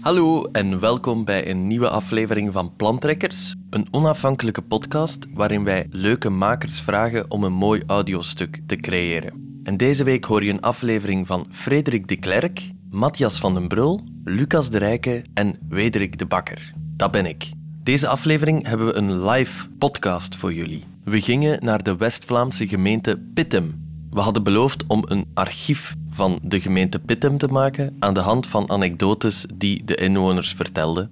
Hallo en welkom bij een nieuwe aflevering van Plantrekkers, een onafhankelijke podcast waarin wij leuke makers vragen om een mooi audiostuk te creëren. En deze week hoor je een aflevering van Frederik de Klerk, Matthias van den Brul, Lucas de Rijke en Wederik de Bakker. Dat ben ik. Deze aflevering hebben we een live podcast voor jullie. We gingen naar de West-Vlaamse gemeente Pittem. We hadden beloofd om een archief van de gemeente Pittem te maken aan de hand van anekdotes die de inwoners vertelden.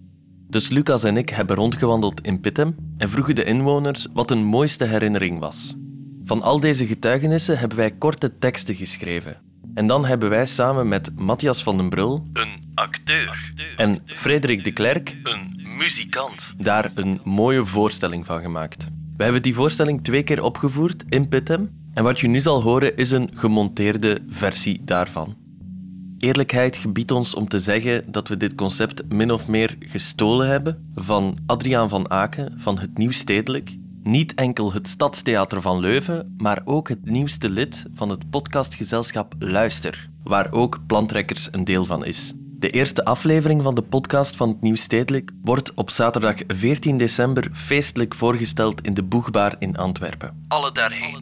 Dus Lucas en ik hebben rondgewandeld in Pittem en vroegen de inwoners wat hun mooiste herinnering was. Van al deze getuigenissen hebben wij korte teksten geschreven. En dan hebben wij samen met Matthias van den Brul, een acteur, en Frederik de Klerk, een muzikant, daar een mooie voorstelling van gemaakt. We hebben die voorstelling twee keer opgevoerd in Pittem en wat je nu zal horen is een gemonteerde versie daarvan. Eerlijkheid gebiedt ons om te zeggen dat we dit concept min of meer gestolen hebben van Adriaan van Aken van Het Nieuw Stedelijk. Niet enkel het Stadstheater van Leuven, maar ook het nieuwste lid van het podcastgezelschap Luister, waar ook Plantrekkers een deel van is. De eerste aflevering van de podcast van het Nieuw Stedelijk wordt op zaterdag 14 december feestelijk voorgesteld in de Boegbaar in Antwerpen. Alle daarheen.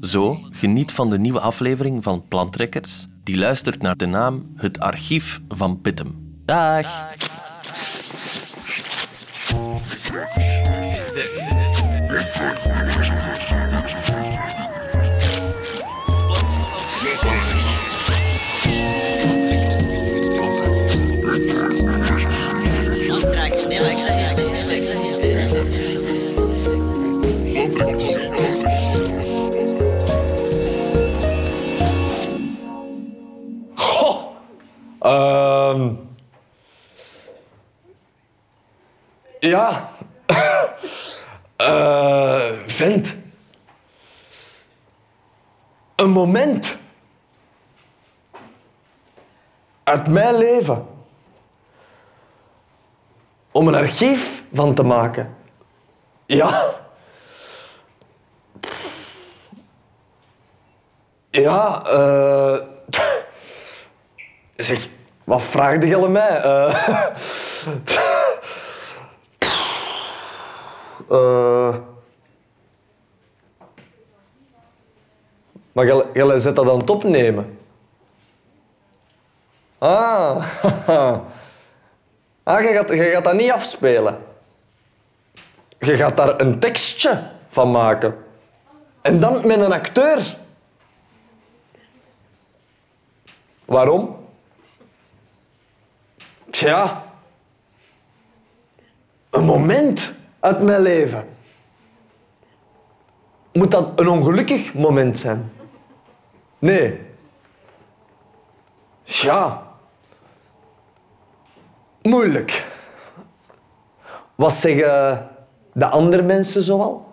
Zo, geniet van de nieuwe aflevering van Plantrekkers, die luistert naar de naam Het Archief van Pittem. Dag! Ehm Uit mijn leven. Om een archief van te maken. Ja. Ja, eh... Zeg, wat vraagde je aan mij? Eh eh, maar jij- zet dat aan het opnemen. Ah, ah jij, gaat, jij gaat dat niet afspelen. Je gaat daar een tekstje van maken. En dan met een acteur. Waarom? Tja, een moment uit mijn leven. Moet dat een ongelukkig moment zijn? Nee. Ja. Moeilijk. Wat zeggen de andere mensen zoal?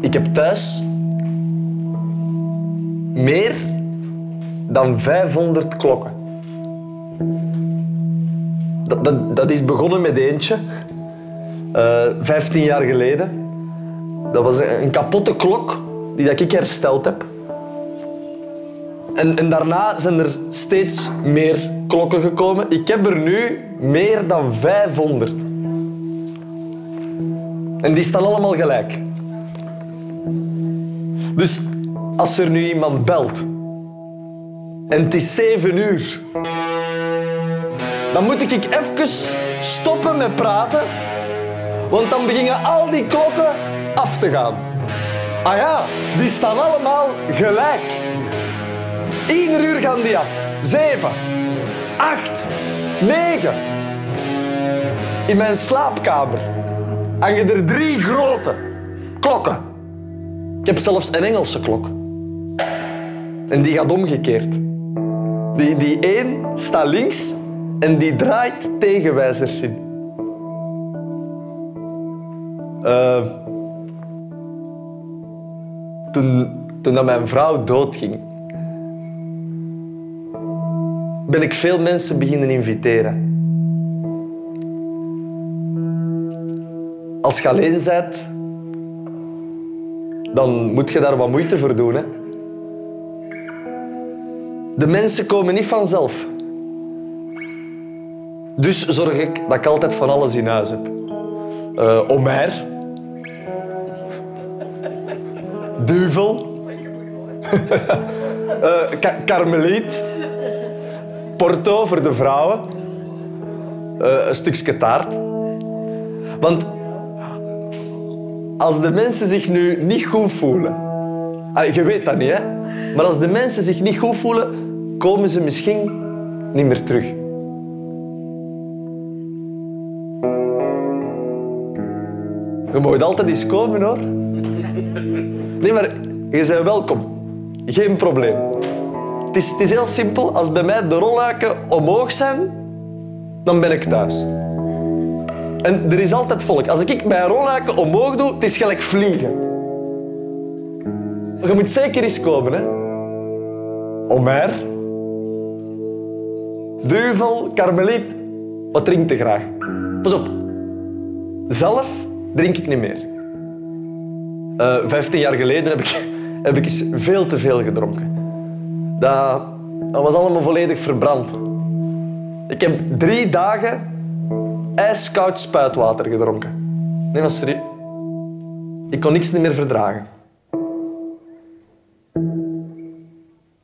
Ik heb thuis meer dan 500 klokken. Dat, dat, dat is begonnen met eentje, 15 jaar geleden. Dat was een, een kapotte klok die dat ik hersteld heb. En, en daarna zijn er steeds meer klokken gekomen. Ik heb er nu meer dan 500. En die staan allemaal gelijk. Dus als er nu iemand belt en het is 7 uur, dan moet ik even stoppen met praten, want dan beginnen al die klokken af te gaan. Ah ja, die staan allemaal gelijk. Ieder uur gaan die af. 7, 8, 9. In mijn slaapkamer hangen er drie grote klokken. Ik heb zelfs een Engelse klok. En die gaat omgekeerd. Die, die één staat links en die draait tegenwijzers in. Eh, toen, toen dat mijn vrouw doodging, ben ik veel mensen beginnen inviteren. als je alleen bent, dan moet je daar wat moeite voor doen. Hè? De mensen komen niet vanzelf. Dus zorg ik dat ik altijd van alles in huis heb. Uh, Omer. Duvel. uh, karmeliet. Porto voor de vrouwen. Uh, een stukje taart. Want als de mensen zich nu niet goed voelen... Je weet dat niet, hè? Maar als de mensen zich niet goed voelen, komen ze misschien niet meer terug. Je mag altijd eens komen, hoor. Nee, maar je bent welkom. Geen probleem. Het is, het is heel simpel. Als bij mij de rolluiken omhoog zijn, dan ben ik thuis. En er is altijd volk. Als ik mijn rolluiken omhoog doe, het is gelijk vliegen. Je moet zeker eens komen, hè. Omer. Duvel, karmeliet. Wat drinkt je graag? Pas op. Zelf drink ik niet meer. Uh, Vijftien jaar geleden heb ik, heb ik eens veel te veel gedronken. Dat, dat was allemaal volledig verbrand. Ik heb drie dagen ijskoud spuitwater gedronken. Nee, maar. Ik kon niks meer verdragen.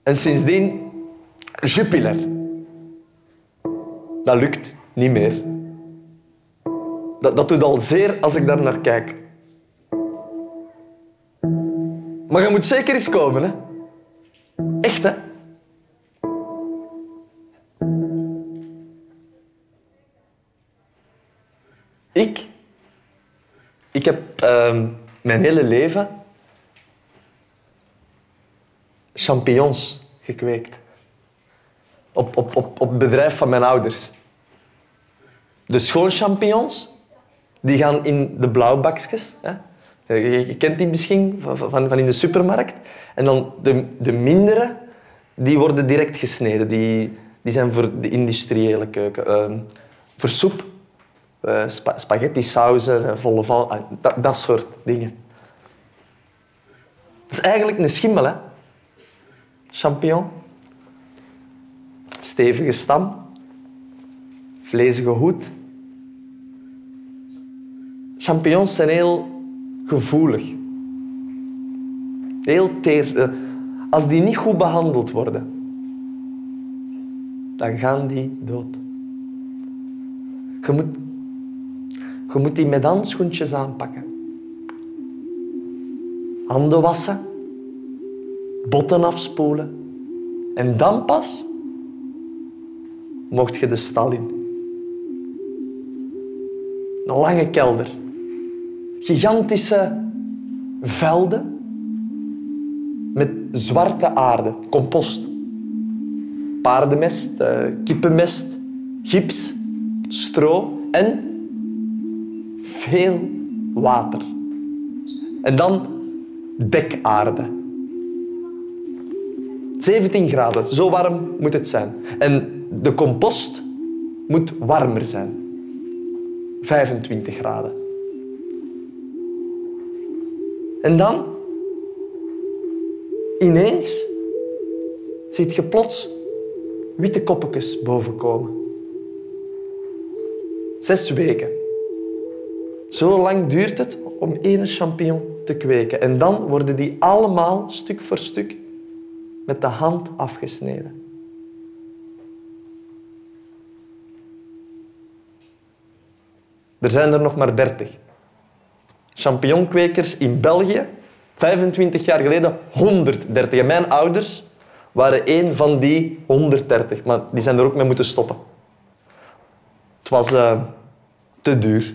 En sindsdien Jupiler. Dat lukt niet meer. Dat, dat doet al zeer als ik daar naar kijk. Maar je moet zeker eens komen, hè. Echt, hè. Ik, ik heb uh, mijn hele leven champignons gekweekt. Op, op, op, op het bedrijf van mijn ouders. De schoolchampignons, die gaan in de blauwbakjes. Hè? Je, kent die misschien van, van, van, in de supermarkt. En dan de, de mindere, die worden direct gesneden. Die, die zijn voor de industriële keuken. Uh, voor soep, spa spaghetti sauzen, eh, volle val, ah, dat, dat soort dingen. Dat is eigenlijk een schimmel, hè? Champignon. Stevige stam. Vlezige hoed. Champignons zijn heel gevoelig. Heel teer. Eh, als die niet goed behandeld worden, dan gaan die dood. Je moet, je moet die met handschoentjes aanpakken. Handen wassen, botten afspoelen en dan pas mocht je de stal in. Een lange kelder gigantische velden met zwarte aarde, compost. Paardenmest, uh, kippenmest, gips, stro en veel water. En dan dekaarde. 17 graden, zo warm moet het zijn. En de compost moet warmer zijn. 25 graden. En dan, ineens, ziet je plots witte koppetjes bovenkomen. Zes weken. Zo lang duurt het om één champignon te kweken. En dan worden die allemaal stuk voor stuk met de hand afgesneden. Er zijn er nog maar dertig champignonkwekers in België, 25 jaar geleden 130. En mijn ouders waren één van die 130, maar die zijn er ook mee moeten stoppen. Het was uh, te duur.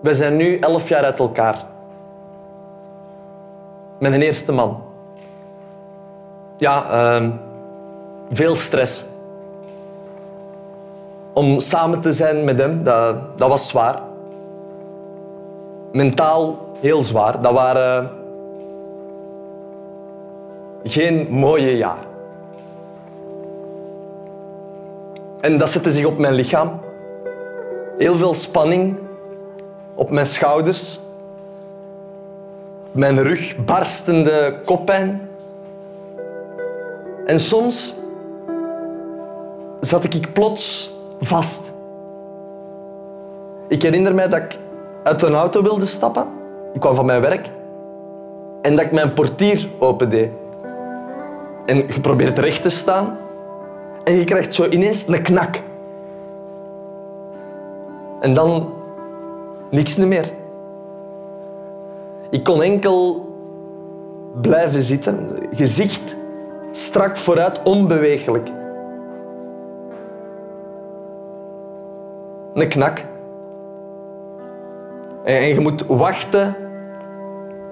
We zijn nu elf jaar uit elkaar. Met een eerste man. Ja, uh, veel stress. Om samen te zijn met hem, dat, dat was zwaar. mentaal heel zwaar. Dat waren geen mooie jaren. En dat zette zich op mijn lichaam. Heel veel spanning op mijn schouders. Mijn rug, barstende koppijn. En soms zat ik plots vast. Ik herinner mij dat ik uit een auto wilde stappen. Ik kwam van mijn werk. En dat ik mijn portier opendeed. En je probeert recht te staan. En je krijgt zo ineens een knak. En dan niks meer. Ik kon enkel blijven zitten, gezicht strak vooruit, onbeweeglijk. Een knak. En je moet wachten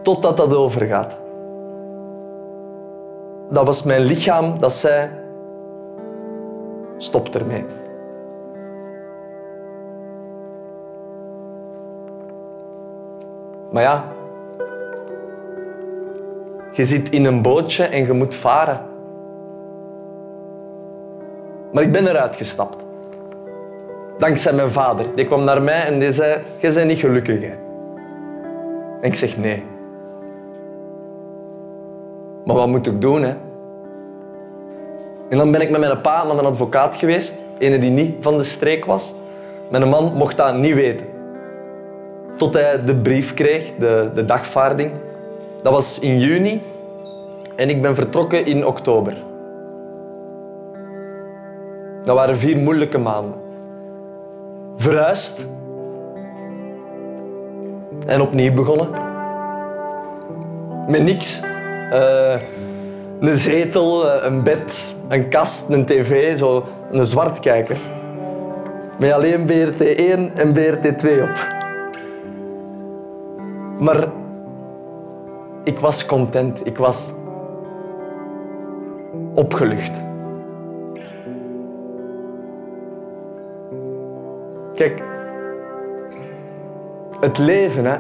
totdat dat overgaat. Dat was mijn lichaam dat zei: stop ermee. Maar ja, je zit in een bootje en je moet varen. Maar ik ben eruit gestapt. Dankzij mijn vader. Die kwam naar mij en die zei, je bent niet gelukkig. En ik zeg, nee. Maar wat moet ik doen? Hè? En dan ben ik met mijn pa naar een advocaat geweest. Ene die niet van de streek was. Mijn man mocht dat niet weten. Tot hij de brief kreeg, de, de dagvaarding. Dat was in juni. En ik ben vertrokken in oktober. Dat waren vier moeilijke maanden. Verhuisd. En opnieuw begonnen. Met niks. Uh, een zetel, eh, een bed, een kast, een tv, zo een zwartkijker. Met alleen BRT 1 en BRT 2 op. Maar ik was content. Ik was opgelucht. Kijk, het leven, hè.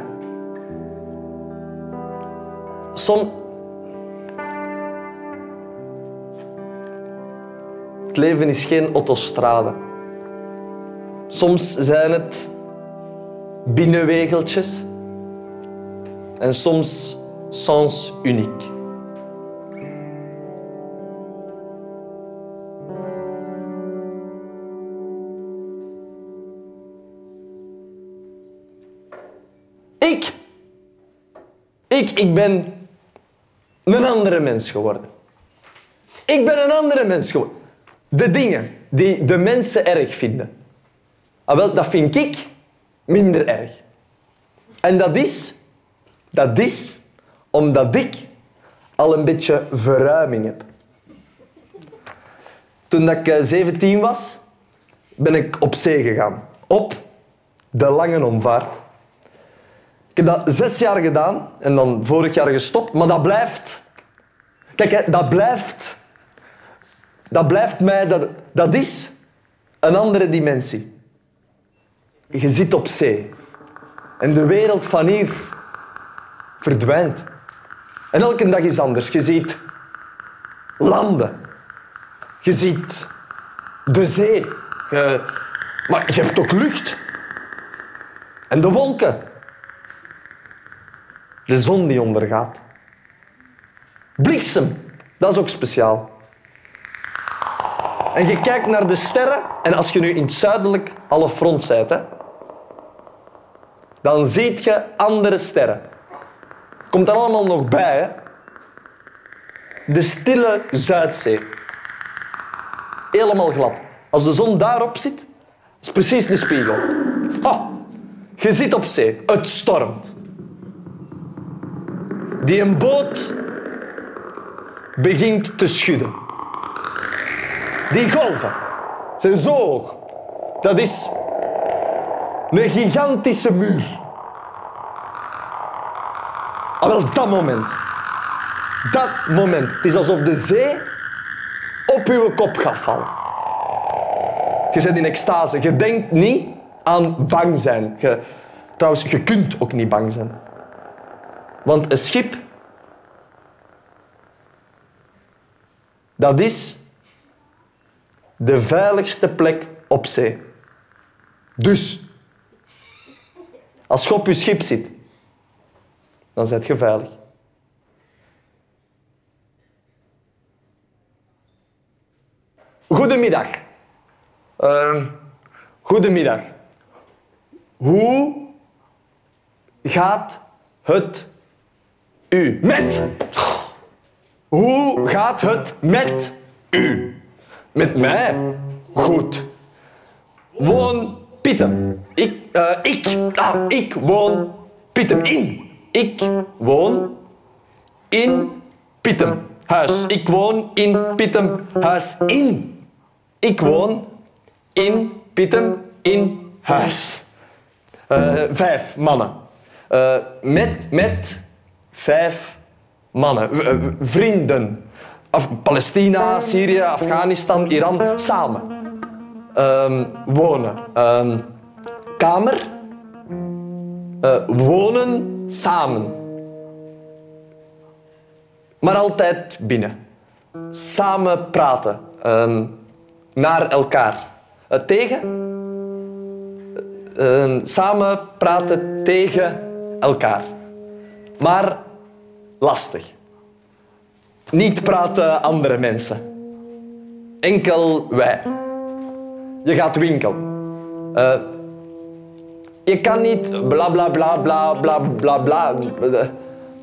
Som... Het leven is geen autostrade. Soms zijn het binnenwegeltjes en soms sens uniek. Ik, ik, ik ben een andere mens geworden. Ik ben een andere mens geworden. De dingen die de mensen erg vinden, ah, wel, dat vind ik minder erg. En dat is, dat is omdat ik al een beetje verruiming heb. Toen ik 17 eh, was, ben ik op zee gegaan. Op de lange omvaart. Ik heb dat zes jaar gedaan en dan vorig jaar gestopt, maar dat blijft. Kijk, dat blijft. Dat blijft mij, dat, dat is een andere dimensie. Je zit op zee en de wereld van hier verdwijnt. En elke dag is anders. Je ziet landen. Je ziet de zee. Maar je hebt ook lucht. En de wolken. De zon die ondergaat. Bliksem, dat is ook speciaal. En je kijkt naar de sterren en als je nu in het zuidelijk halfrond bent, hè, dan zie je andere sterren. Komt er allemaal nog bij, hè? De stille Zuidzee. Helemaal glad. Als de zon daarop zit, is precies de spiegel. Oh, je zit op zee. Het stormt. Die een boot begint te schudden. Die golven zijn zo hoog. Dat is een gigantische muur. Ah, wel, dat moment. Dat moment. Het is alsof de zee op uw kop gaat vallen. Je zit in extase. Je denkt niet aan bang zijn. Trouwens, je kunt ook niet bang zijn. Want een schip, dat is de veiligste plek op zee. Dus, als je op je schip zit, dan zit je veilig. Goedemiddag. Uh, goedemiddag. Hoe gaat het u? Met. Hoe gaat het met u? Met mij? Goed. Woon Pietem. Ik, uh, ik, ah, ik woon Pietem in. Ik woon in Pietem. Huis. Ik woon in Pietem. Huis in. Ik woon in Pietem in huis. Uh, vijf mannen. Uh, met, met vijf mannen. V vrienden. Af Palestina, Syrië, Afghanistan, Iran. Samen. Um, wonen. Um, kamer. Wonen samen. Maar altijd binnen. Samen praten. Um, naar elkaar. Uh, tegen? Uh, samen praten tegen elkaar. Maar lastig. Niet praten andere mensen. Enkel wij. Je gaat winkelen. Uh, je kan niet bla bla bla bla bla bla bla.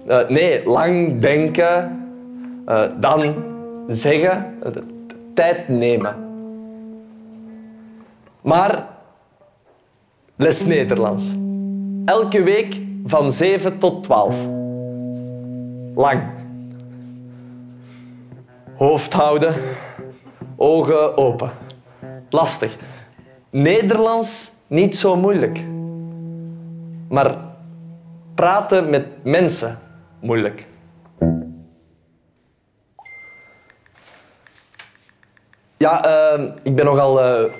Uh, nee, lang denken, uh, dan zeggen, tijd nemen. Maar les Nederlands. Elke week van 7 tot 12. Lang. Hoofd houden, ogen open. Lastig. Nederlands niet zo moeilijk. Maar praten met mensen moeilijk. Ja, uh, ik ben nogal uh,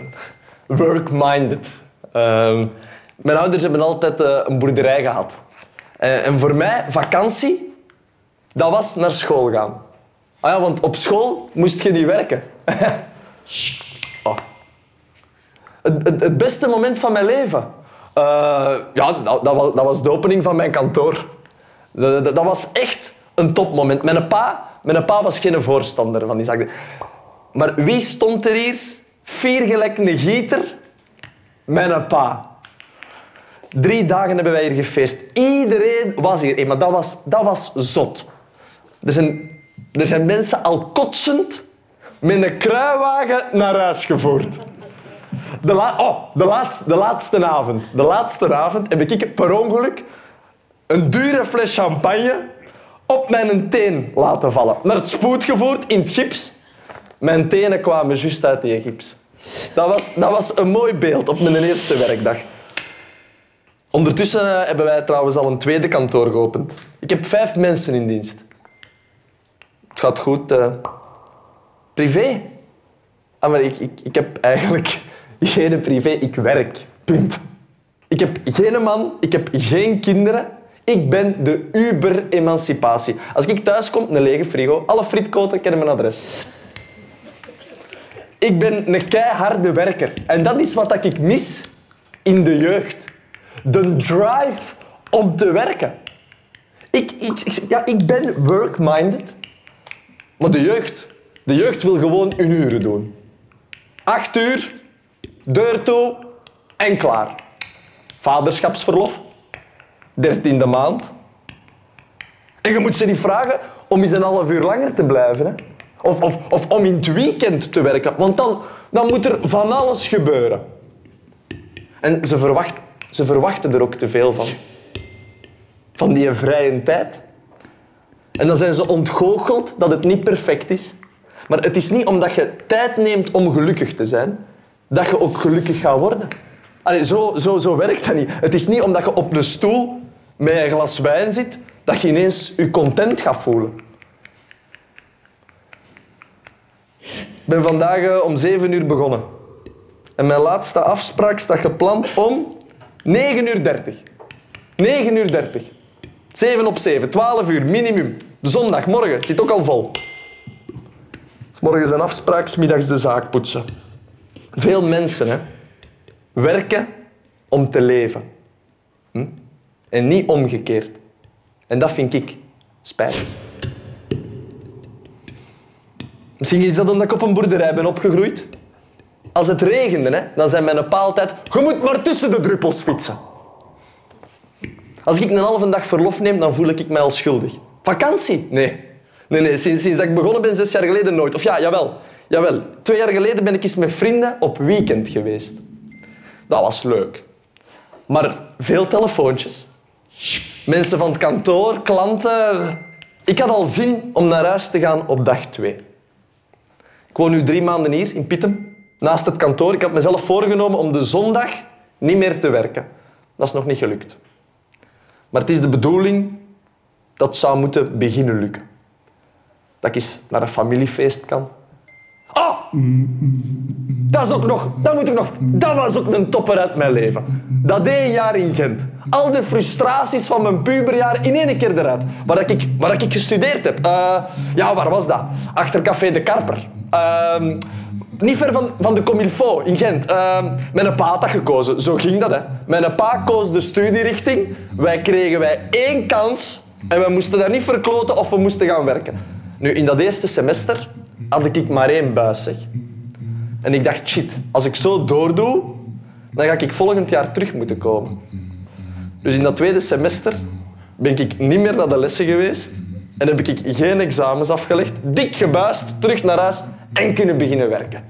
work-minded. Uh, mijn ouders hebben altijd uh, een boerderij gehad. En, en, voor mij, vakantie, dat was naar school gaan. Ah ja, want op school moest je niet werken. oh. het, beste moment van mijn leven? Ja, dat, dat, was, dat was de opening van mijn kantoor. Dat, dat, dat was echt een topmoment. Mijn pa, mijn pa was geen voorstander van die zaak. Maar wie stond er hier? Vier gelijk een gieter. Mijn pa. Drie dagen hebben wij hier gefeest. Iedereen was hier. maar dat was, dat was zot. Er zijn, er zijn mensen al kotsend met een kruiwagen naar huis gevoerd. De, la oh, de, laatste, de laatste avond. De laatste avond heb ik per ongeluk een dure fles champagne op mijn teen laten vallen. Naar het spoed gevoerd in het gips. Mijn tenen kwamen juist uit die gips. Dat was, dat was een mooi beeld op mijn eerste werkdag. Ondertussen eh, hebben wij trouwens al een tweede kantoor geopend. Ik heb vijf mensen in dienst. Het gaat goed. Uh, privé? Ah, maar ik, ik, ik heb eigenlijk geen privé. Ik werk. Punt. Ik heb geen man, ik heb geen kinderen. Ik ben de uber-emancipatie. Als ik thuis kom, een lege frigo. Alle frietkoten kennen mijn adres. Ik ben een keiharde werker. En dat is wat ik mis in de jeugd. De drive om te werken. Ik, ik, ja, ik ben work-minded. Maar de jeugd, de jeugd wil gewoon een uren doen. Acht uur, deur toe en klaar. Vaderschapsverlof, dertiende maand. En je moet ze niet vragen om eens een half uur langer te blijven. Of, of, of om in het weekend te werken. Want dan, dan moet er van alles gebeuren. En ze, verwacht, ze verwachten er ook te veel van. Van die vrije tijd. En dan zijn ze ontgoocheld dat het niet perfect is. Maar het is niet omdat je tijd neemt om gelukkig te zijn, dat je ook gelukkig gaat worden. Allee, zo, zo, zo werkt dat niet. Het is niet omdat je op de stoel met een glas wijn zit, dat je ineens je content gaat voelen. Ik ben vandaag eh, om 7 uur begonnen. En mijn laatste afspraak staat gepland om 9 uur 30. 9 uur 30. 7 op 7, 12 uur, minimum. De zondagmorgen zit ook al vol. S morgens een afspraak, middags de zaak poetsen. Veel mensen hè, werken om te leven. Hm? En niet omgekeerd. En dat vind ik spijtig. Misschien is dat omdat ik op een boerderij ben opgegroeid. Als het regende, hè, dan zei mijn pa altijd... Je moet maar tussen de druppels fietsen. Als ik een halve dag verlof neem, dan voel ik mij al schuldig. Vakantie? Nee. Nee, nee. Sinds, sinds dat ik begonnen ben, zes jaar geleden, nooit. Of ja, jawel. Jawel. Twee jaar geleden ben ik eens met vrienden op weekend geweest. Dat was leuk. Maar veel telefoontjes. Mensen van het kantoor, klanten. Ik had al zin om naar huis te gaan op dag twee. Ik woon nu drie maanden hier in Pittem, naast het kantoor. Ik had mezelf voorgenomen om de zondag niet meer te werken. Dat is nog niet gelukt. Maar het is de bedoeling dat zou moeten beginnen lukken. Dat ik eens naar een familiefeest kan. Dat is ook nog, dat moet ik nog, dat was ook een topper uit mijn leven. Dat één jaar in Gent. Al de frustraties van mijn puberjaar in één keer eruit. Waar ik, waar ik gestudeerd heb. Eh, ja, waar was dat? Achter Café de Karper. Ehm, niet ver van, van de Comilfo in Gent. Uh, mijn pa had dat gekozen. Zo ging dat. Hè. Mijn pa koos de studierichting. Wij kregen wij één kans en we moesten daar niet verkloten of we moesten gaan werken. Nu, in dat eerste semester had ik maar één buis. Zeg. En ik dacht, shit, als ik zo doordoe, dan ga ik volgend jaar terug moeten komen. Dus in dat tweede semester ben ik niet meer naar de lessen geweest en heb ik geen examens afgelegd, dik gebuist, terug naar huis en kunnen beginnen werken.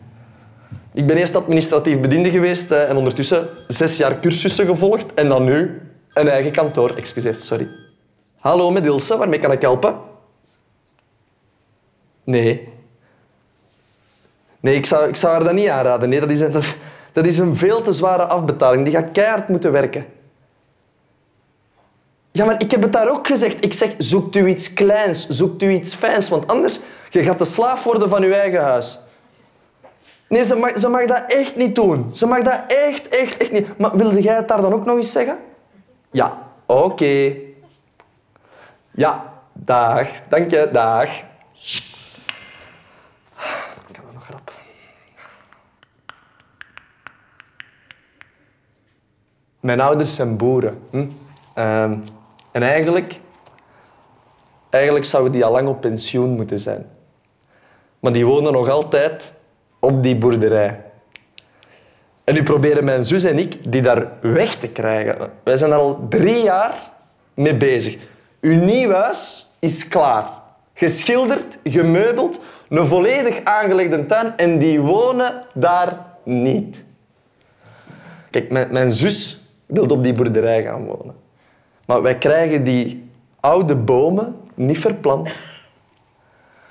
Ik ben eerst administratief bediende geweest eh, en ondertussen zes jaar cursussen gevolgd en dan nu een eigen kantoor. Excuseer, sorry. Hallo, met Ilse, waarmee kan ik helpen? Nee. Nee, ik zou, ik zou haar dat niet aanraden. Nee, dat is, een, dat, dat is een veel te zware afbetaling. Die gaat keihard moeten werken. Ja, maar ik heb het daar ook gezegd. Ik zeg, zoekt u iets kleins, zoekt u iets fijns, want anders je gaat de slaaf worden van uw eigen huis. Nee, ze mag, ze mag dat echt niet doen. Ze mag dat echt, echt, echt niet. Maar wilde jij het daar dan ook nog eens zeggen? Ja, oké. Ja, dag. Dank je, dag. Ik kan dat nog grap. Mijn ouders zijn boeren. Hm? Ehm, en eigenlijk, eigenlijk zouden die al lang op pensioen moeten zijn. Maar die wonen nog altijd op die boerderij. En nu proberen mijn zus en ik die daar weg te krijgen. Wij zijn al drie jaar mee bezig. Uw nieuw huis is klaar. Geschilderd, gemeubeld, een volledig aangelegde tuin en die wonen daar niet. Kijk, mijn zus wil op die boerderij gaan wonen. Maar wij krijgen die oude bomen niet verplant.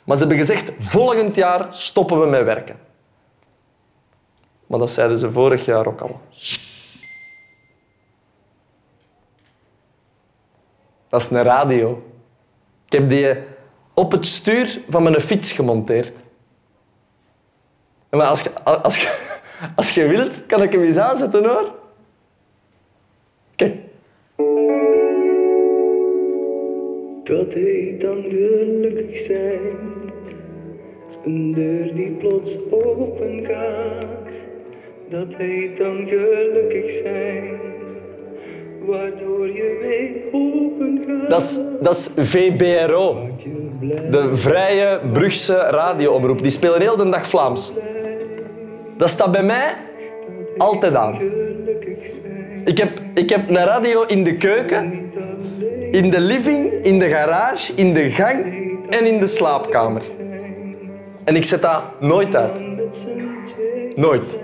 Maar ze hebben gezegd, volgend jaar stoppen we met werken. Maar dat zeiden ze vorig jaar ook al. Dat is een radio. Ik heb die op het stuur van mijn fiets gemonteerd. Maar als je, als je, als je wilt, kan ik hem eens aanzetten hoor. Dat heet dan gelukkig zijn. Een deur die plots open gaat. Dat heet dan gelukkig zijn. Waardoor je weer open gaat. Dat is, dat is VBRO. De Vrije Brugse radioomroep. Die spelen heel de dag Vlaams. Dat staat bij mij altijd aan. Ik heb, ik heb een radio in de keuken, in de living, in de garage, in de gang en in de slaapkamer. En ik zet dat nooit uit. Nooit.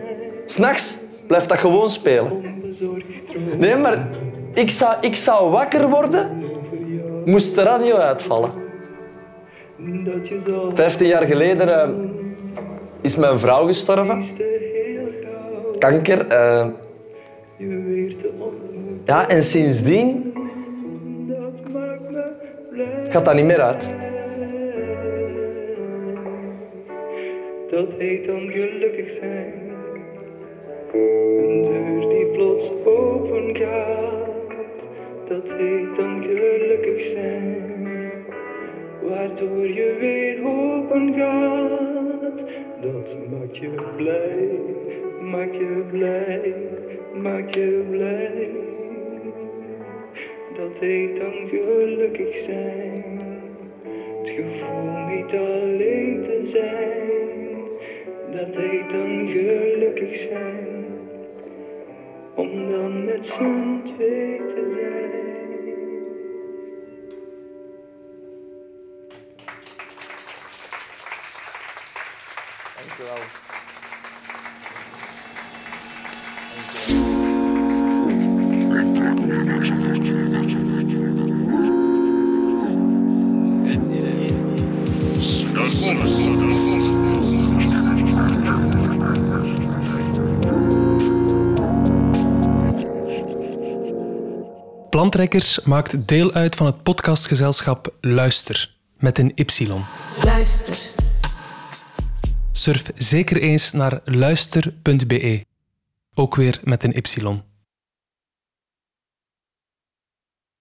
S'nachts blijft dat gewoon spelen. Nee, maar ik zou, ik zou wakker worden, moest de radio uitvallen. Vijftien jaar geleden eh, is mijn vrouw gestorven. Kanker. eh, Je weer te ontmoeten. ja, en sindsdien gaat dat niet meer uit. Dat heet dan gelukkig zijn. Een deur die plots open gaat. Dat heet dan gelukkig zijn. Waardoor je weer open gaat. Dat maakt je blij, maakt je blij, maakt je blij. Dat heet dan gelukkig zijn. Het gevoel niet alleen te zijn. Dat heet dan gelukkig zijn. Om dan met z'n twee te zijn. Plantrekkers maakt deel uit van het podcastgezelschap Luister met een Y. Luister. Surf zeker eens naar luister.be, ook weer met een Y.